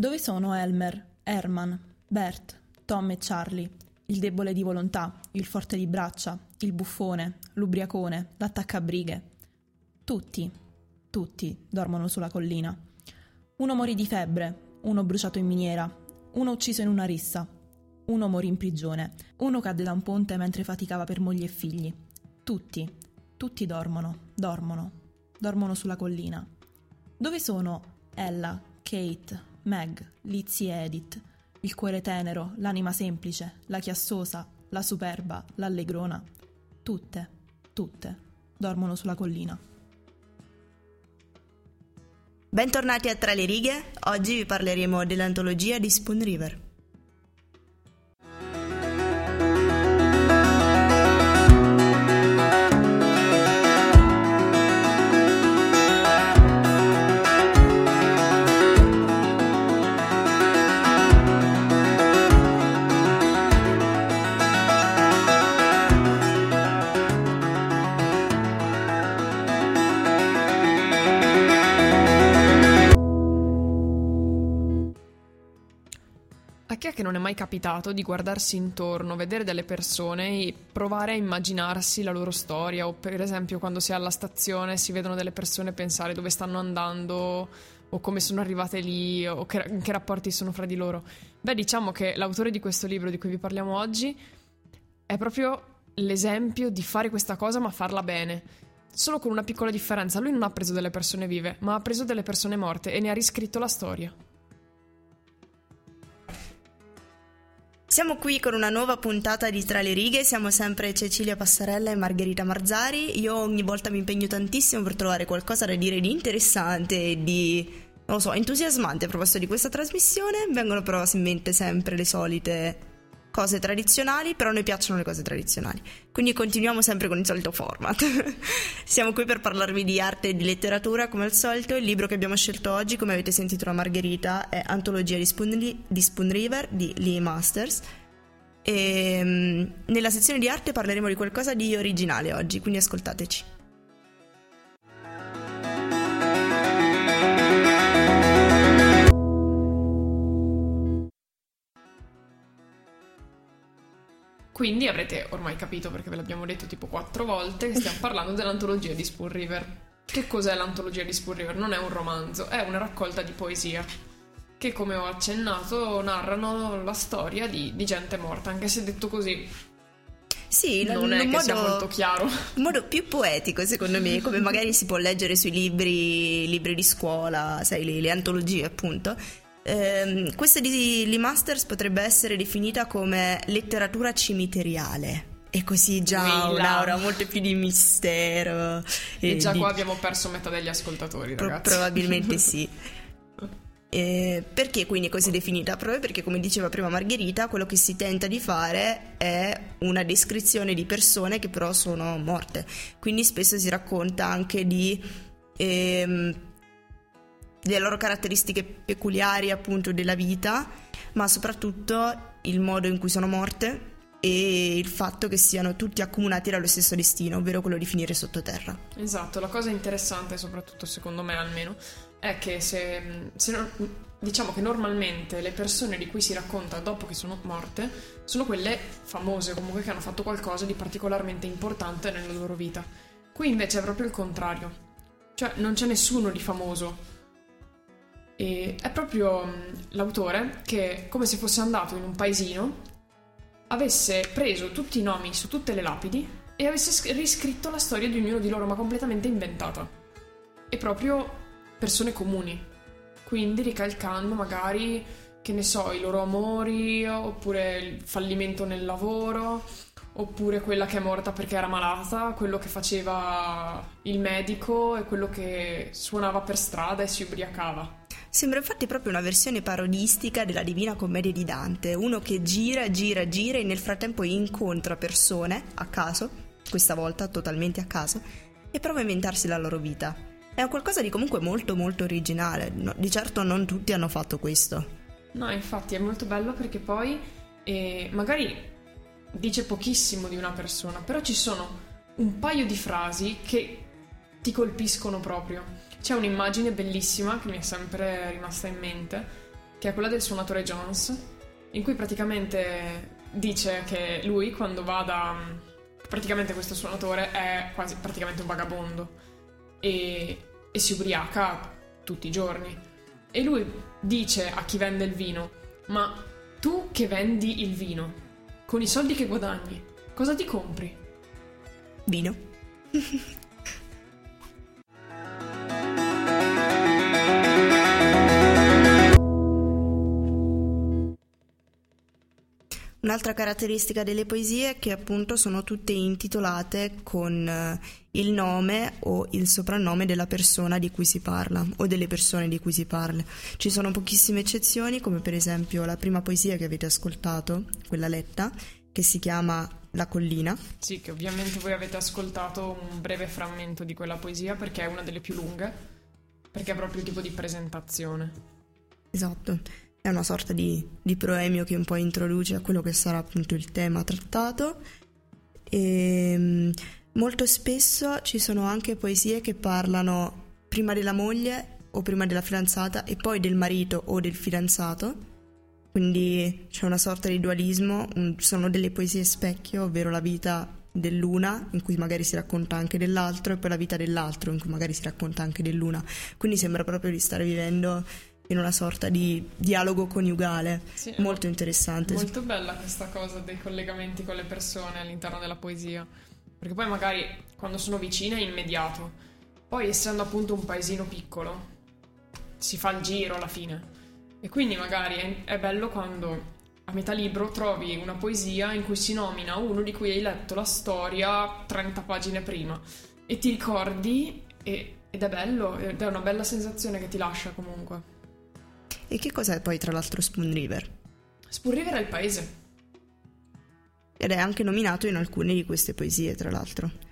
Dove sono Elmer, Herman, Bert, Tom e Charlie? Il debole di volontà, il forte di braccia, il buffone, l'ubriacone, l'attaccabrighe. Tutti, tutti dormono sulla collina. Uno morì di febbre, uno bruciato in miniera, uno ucciso in una rissa, uno morì in prigione, uno cadde da un ponte mentre faticava per moglie e figli. Tutti, tutti dormono, dormono, dormono sulla collina. Dove sono Ella, Kate, Meg, Lizzie Edith? Il cuore tenero, l'anima semplice, la chiassosa, la superba, l'allegrona. Tutte, tutte, dormono sulla collina. Bentornati a Tra le righe, oggi vi parleremo dell'antologia di Spoon River. Capitato di guardarsi intorno, vedere delle persone e provare a immaginarsi la loro storia? O per esempio quando si è alla stazione si vedono delle persone pensare dove stanno andando o come sono arrivate lì o che, che rapporti sono fra di loro. Beh, diciamo che l'autore di questo libro di cui vi parliamo oggi è proprio l'esempio di fare questa cosa ma farla bene. Solo con una piccola differenza, lui non ha preso delle persone vive, ma ha preso delle persone morte e ne ha riscritto la storia. Siamo qui con una nuova puntata di Tra le righe, siamo sempre Cecilia Passarella e Margherita Marzari. Io ogni volta mi impegno tantissimo per trovare qualcosa da dire di interessante e di, non lo so, entusiasmante a proposito di questa trasmissione. Vengono però in mente sempre le solite cose tradizionali, però a noi piacciono le cose tradizionali. Quindi continuiamo sempre con il solito format. Siamo qui per parlarvi di arte e di letteratura, come al solito. Il libro che abbiamo scelto oggi, come avete sentito da Margherita, è Antologia di Spoon, di Spoon River di Lee Masters. E um, nella sezione di arte parleremo di qualcosa di originale oggi, quindi ascoltateci. Quindi avrete ormai capito, perché ve l'abbiamo detto tipo quattro volte, che stiamo parlando dell'antologia di Spoon River. Che cos'è l'antologia di Spoon River? Non è un romanzo, è una raccolta di poesia che, come ho accennato, narrano la storia di, di gente morta, anche se detto così. Sì, non è che modo, sia molto chiaro. In modo più poetico, secondo me, come magari si può leggere sui libri, libri di scuola, sai, le, le antologie, appunto. Eh, questa di Lee Masters potrebbe essere definita come letteratura cimiteriale. E così già Quella. un'aura molto più di mistero. E già di... qua abbiamo perso metà degli ascoltatori, Pro- ragazzi. probabilmente sì. Eh, perché quindi è così definita? Proprio perché, come diceva prima Margherita, quello che si tenta di fare è una descrizione di persone che però sono morte. Quindi spesso si racconta anche di. Ehm, delle loro caratteristiche peculiari appunto della vita, ma soprattutto il modo in cui sono morte e il fatto che siano tutti accomunati dallo stesso destino, ovvero quello di finire sottoterra. Esatto, la cosa interessante, soprattutto secondo me almeno, è che se, se non, diciamo che normalmente le persone di cui si racconta dopo che sono morte sono quelle famose, comunque che hanno fatto qualcosa di particolarmente importante nella loro vita. Qui invece è proprio il contrario, cioè non c'è nessuno di famoso. E è proprio mh, l'autore che, come se fosse andato in un paesino, avesse preso tutti i nomi su tutte le lapidi e avesse sc- riscritto la storia di ognuno di loro, ma completamente inventata. E proprio persone comuni. Quindi ricalcando magari, che ne so, i loro amori, oppure il fallimento nel lavoro, oppure quella che è morta perché era malata, quello che faceva il medico e quello che suonava per strada e si ubriacava. Sembra infatti proprio una versione parodistica della Divina Commedia di Dante, uno che gira, gira, gira e nel frattempo incontra persone a caso, questa volta totalmente a caso, e prova a inventarsi la loro vita. È qualcosa di comunque molto molto originale, no, di certo non tutti hanno fatto questo. No, infatti è molto bello perché poi eh, magari dice pochissimo di una persona, però ci sono un paio di frasi che ti colpiscono proprio. C'è un'immagine bellissima che mi è sempre rimasta in mente, che è quella del suonatore Jones, in cui praticamente dice che lui quando va da... praticamente questo suonatore è quasi praticamente un vagabondo e, e si ubriaca tutti i giorni. E lui dice a chi vende il vino, ma tu che vendi il vino, con i soldi che guadagni, cosa ti compri? Vino. Un'altra caratteristica delle poesie è che appunto sono tutte intitolate con eh, il nome o il soprannome della persona di cui si parla o delle persone di cui si parla. Ci sono pochissime eccezioni, come per esempio la prima poesia che avete ascoltato, quella letta, che si chiama La collina. Sì, che ovviamente voi avete ascoltato un breve frammento di quella poesia perché è una delle più lunghe, perché è proprio il tipo di presentazione. Esatto è una sorta di, di proemio che un po' introduce a quello che sarà appunto il tema trattato. E, ehm, molto spesso ci sono anche poesie che parlano prima della moglie o prima della fidanzata e poi del marito o del fidanzato. Quindi c'è una sorta di dualismo, sono delle poesie specchio, ovvero la vita dell'una in cui magari si racconta anche dell'altro e poi la vita dell'altro in cui magari si racconta anche dell'una. Quindi sembra proprio di stare vivendo in una sorta di dialogo coniugale. Sì, molto interessante. Molto bella questa cosa dei collegamenti con le persone all'interno della poesia, perché poi magari quando sono vicine è immediato, poi essendo appunto un paesino piccolo si fa il giro alla fine. E quindi magari è bello quando a metà libro trovi una poesia in cui si nomina uno di cui hai letto la storia 30 pagine prima. E ti ricordi e, ed è bello, ed è una bella sensazione che ti lascia comunque. E che cos'è poi tra l'altro Spoon River? Spoon River è il paese. Ed è anche nominato in alcune di queste poesie, tra l'altro.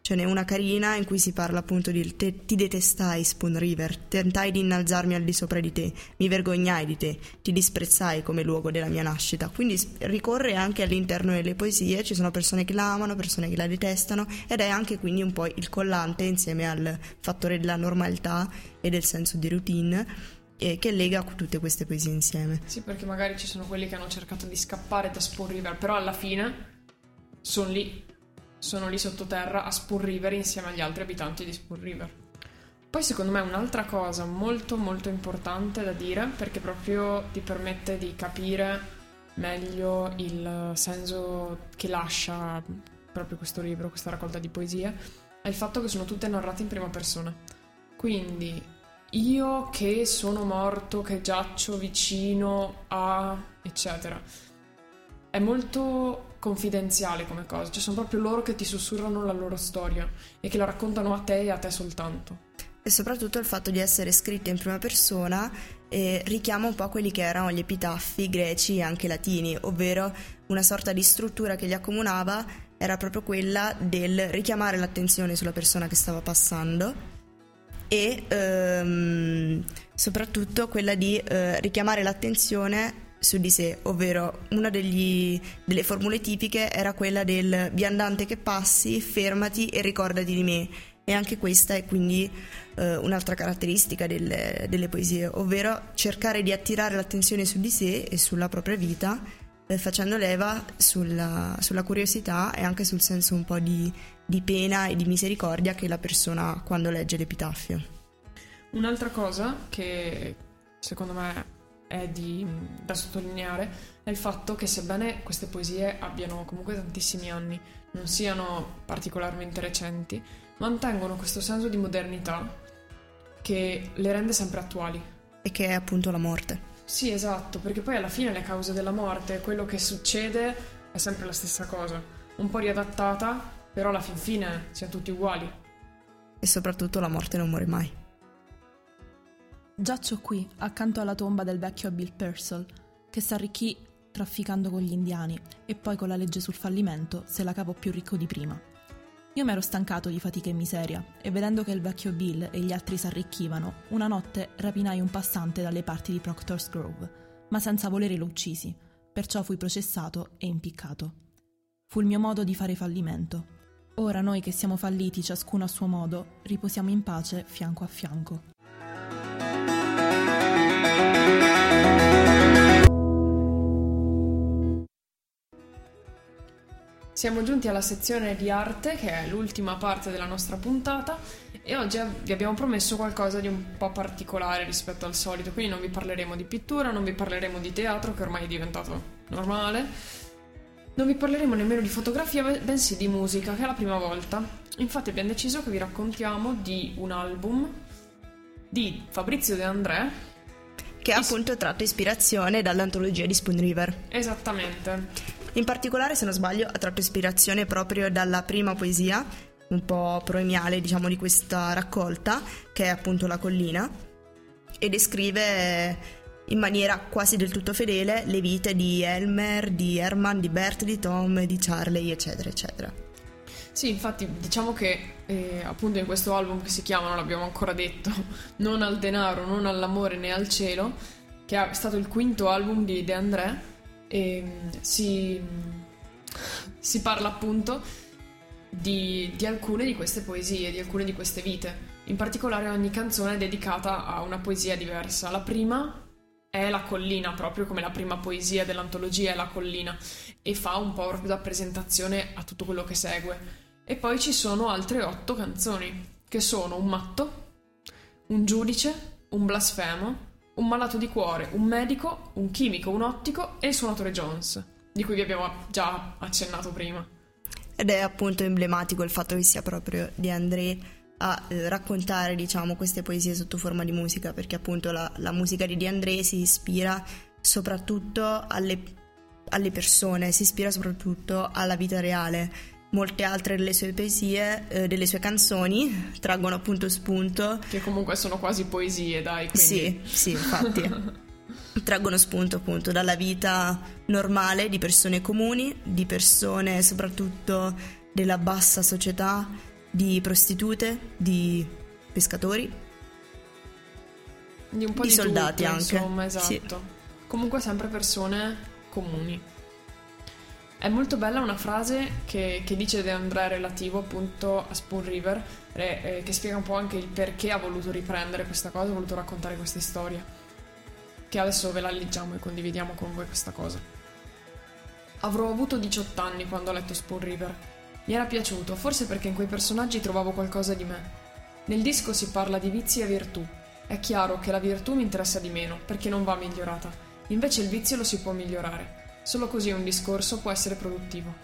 Ce n'è una carina in cui si parla appunto di te, ti detestai, Spoon River, tentai di innalzarmi al di sopra di te, mi vergognai di te, ti disprezzai come luogo della mia nascita. Quindi ricorre anche all'interno delle poesie, ci sono persone che la amano, persone che la detestano ed è anche quindi un po' il collante insieme al fattore della normalità e del senso di routine che lega tutte queste poesie insieme. Sì, perché magari ci sono quelli che hanno cercato di scappare da Spoon River, però alla fine sono lì, sono lì sottoterra a Spoon River insieme agli altri abitanti di Spoon River. Poi secondo me un'altra cosa molto molto importante da dire, perché proprio ti permette di capire meglio il senso che lascia proprio questo libro, questa raccolta di poesie, è il fatto che sono tutte narrate in prima persona. Quindi io che sono morto, che giaccio vicino a... eccetera. È molto confidenziale come cosa, cioè sono proprio loro che ti sussurrano la loro storia e che la raccontano a te e a te soltanto. E soprattutto il fatto di essere scritte in prima persona eh, richiama un po' quelli che erano gli epitaffi greci e anche latini, ovvero una sorta di struttura che li accomunava era proprio quella del richiamare l'attenzione sulla persona che stava passando e ehm, soprattutto quella di eh, richiamare l'attenzione su di sé, ovvero una degli, delle formule tipiche era quella del viandante che passi, fermati e ricordati di me. E anche questa è quindi eh, un'altra caratteristica delle, delle, poesie, ovvero cercare di attirare l'attenzione su di sé e sulla propria vita, facendo leva sulla, sulla, curiosità e anche sul senso un po' di, di pena e di misericordia che la persona ha quando legge l'epitaffio. Un'altra cosa che secondo me è di, da sottolineare è il fatto che sebbene queste poesie abbiano comunque tantissimi anni, non siano particolarmente recenti, mantengono questo senso di modernità che le rende sempre attuali. E che è appunto la morte. Sì, esatto, perché poi alla fine le cause della morte, quello che succede è sempre la stessa cosa, un po' riadattata, però alla fin fine siamo tutti uguali. E soprattutto la morte non muore mai. Giaccio qui, accanto alla tomba del vecchio Bill Purcell, che s'arricchì trafficando con gli indiani e poi con la legge sul fallimento se la cavò più ricco di prima. Io m'ero stancato di fatica e miseria e vedendo che il vecchio Bill e gli altri s'arricchivano, una notte rapinai un passante dalle parti di Proctor's Grove, ma senza volere lo uccisi, perciò fui processato e impiccato. Fu il mio modo di fare fallimento Ora noi che siamo falliti ciascuno a suo modo, riposiamo in pace fianco a fianco. Siamo giunti alla sezione di arte, che è l'ultima parte della nostra puntata, e oggi vi abbiamo promesso qualcosa di un po' particolare rispetto al solito, quindi non vi parleremo di pittura, non vi parleremo di teatro, che ormai è diventato normale, non vi parleremo nemmeno di fotografia, bensì di musica, che è la prima volta. Infatti abbiamo deciso che vi raccontiamo di un album di Fabrizio De André, che ha appunto tratto ispirazione dall'antologia di Spoon River. Esattamente. In particolare, se non sbaglio, ha tratto ispirazione proprio dalla prima poesia, un po' proemiale, diciamo, di questa raccolta, che è appunto La collina, e descrive in maniera quasi del tutto fedele le vite di Elmer, di Herman, di Bert, di Tom, di Charlie, eccetera, eccetera. Sì, infatti diciamo che eh, appunto in questo album che si chiama, non l'abbiamo ancora detto, Non al denaro, non all'amore né al cielo, che è stato il quinto album di De André, e mm, si, si parla appunto di, di, alcune di queste poesie, di alcune di queste vite. In particolare ogni canzone è dedicata a una poesia diversa. La prima è La collina, proprio come la prima poesia dell'antologia è La collina, e fa un po' proprio da presentazione a tutto quello che segue. E poi ci sono altre otto canzoni, che sono un matto, un giudice, un blasfemo, un malato di cuore, un medico, un chimico, un ottico e il suonatore Jones, di cui vi abbiamo già accennato prima. Ed è appunto emblematico il fatto che sia proprio di André a eh, raccontare diciamo queste poesie sotto forma di musica perché appunto la, la musica di De André si ispira soprattutto alle, alle persone, si ispira soprattutto alla vita reale molte altre delle sue poesie, eh, delle sue canzoni, traggono appunto spunto. Che comunque sono quasi poesie, dai. Quindi... Sì, sì, infatti. traggono spunto appunto dalla vita normale di persone comuni, di persone soprattutto della bassa società, di prostitute, di pescatori. Di un po' di, di soldati tutto, anche. Insomma, esatto. Sì. Comunque sempre persone comuni. È molto bella una frase che, che dice De André relativo appunto a Spoon River, eh, che spiega un po' anche il perché ha voluto riprendere questa cosa, ha voluto raccontare questa storia. Che adesso ve la leggiamo e condividiamo con voi questa cosa. Avrò avuto 18 anni quando ho letto Spoon River. Mi era piaciuto, forse perché in quei personaggi trovavo qualcosa di me. Nel disco si parla di vizi e virtù. È chiaro che la virtù mi interessa di meno, perché non va migliorata. Invece il vizio lo si può migliorare. Solo così un discorso può essere produttivo.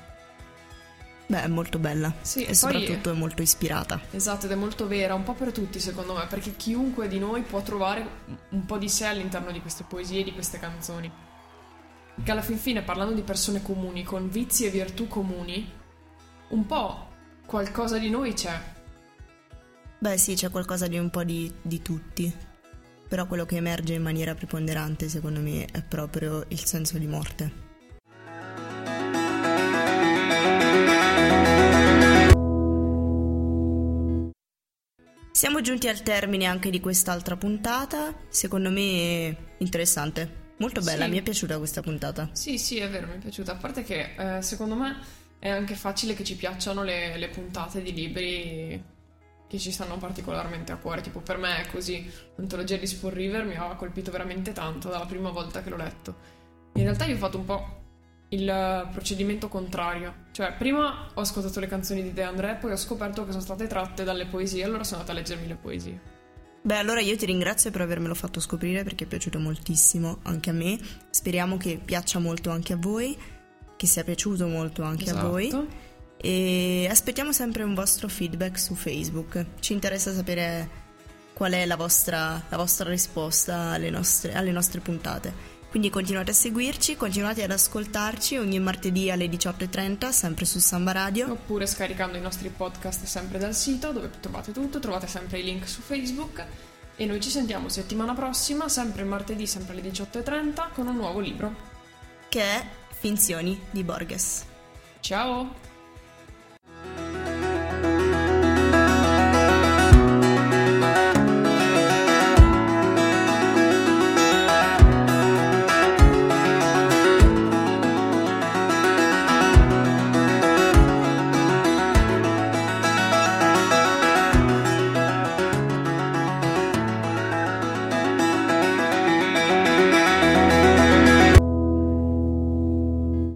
Beh, è molto bella. Sì, e, soprattutto è molto ispirata. Esatto, ed è molto vera, un po' per tutti secondo me, perché chiunque di noi può trovare un po' di sé all'interno di queste poesie e di queste canzoni. Che alla fin fine, parlando di persone comuni, con vizi e virtù comuni, un po' qualcosa di noi c'è. Beh sì, c'è qualcosa di un po' di, di tutti. Però quello che emerge in maniera preponderante, secondo me, è proprio il senso di morte. Giunti al termine anche di quest'altra puntata, secondo me interessante, molto bella, Sì. mi è piaciuta questa puntata. Sì, sì, è vero, mi è piaciuta. A parte che eh, secondo me è anche facile che ci piacciono le, le puntate di libri che ci stanno particolarmente a cuore. Tipo, per me è così. L'antologia di Spoon River mi aveva colpito veramente tanto dalla prima volta che l'ho letto. In realtà io ho fatto un po' il eh, procedimento contrario. Cioè, prima ho ascoltato le canzoni di De André, poi ho scoperto che sono state tratte dalle poesie, allora sono andata a leggermi le poesie. Beh, allora io ti ringrazio per avermelo fatto scoprire perché è piaciuto moltissimo anche a me. Speriamo che piaccia molto anche a voi, che sia piaciuto molto anche a Esatto. voi. E aspettiamo sempre un vostro feedback su Facebook. Ci interessa sapere qual è la vostra, la vostra risposta alle nostre, alle nostre puntate. Quindi continuate a seguirci, continuate ad ascoltarci ogni martedì alle 18.30, sempre su Samba Radio. Oppure scaricando i nostri podcast sempre dal sito dove trovate tutto, trovate sempre i link su Facebook e noi ci sentiamo settimana prossima, sempre martedì, sempre alle 18.30 con un nuovo libro. che è Finzioni di Borges. Ciao!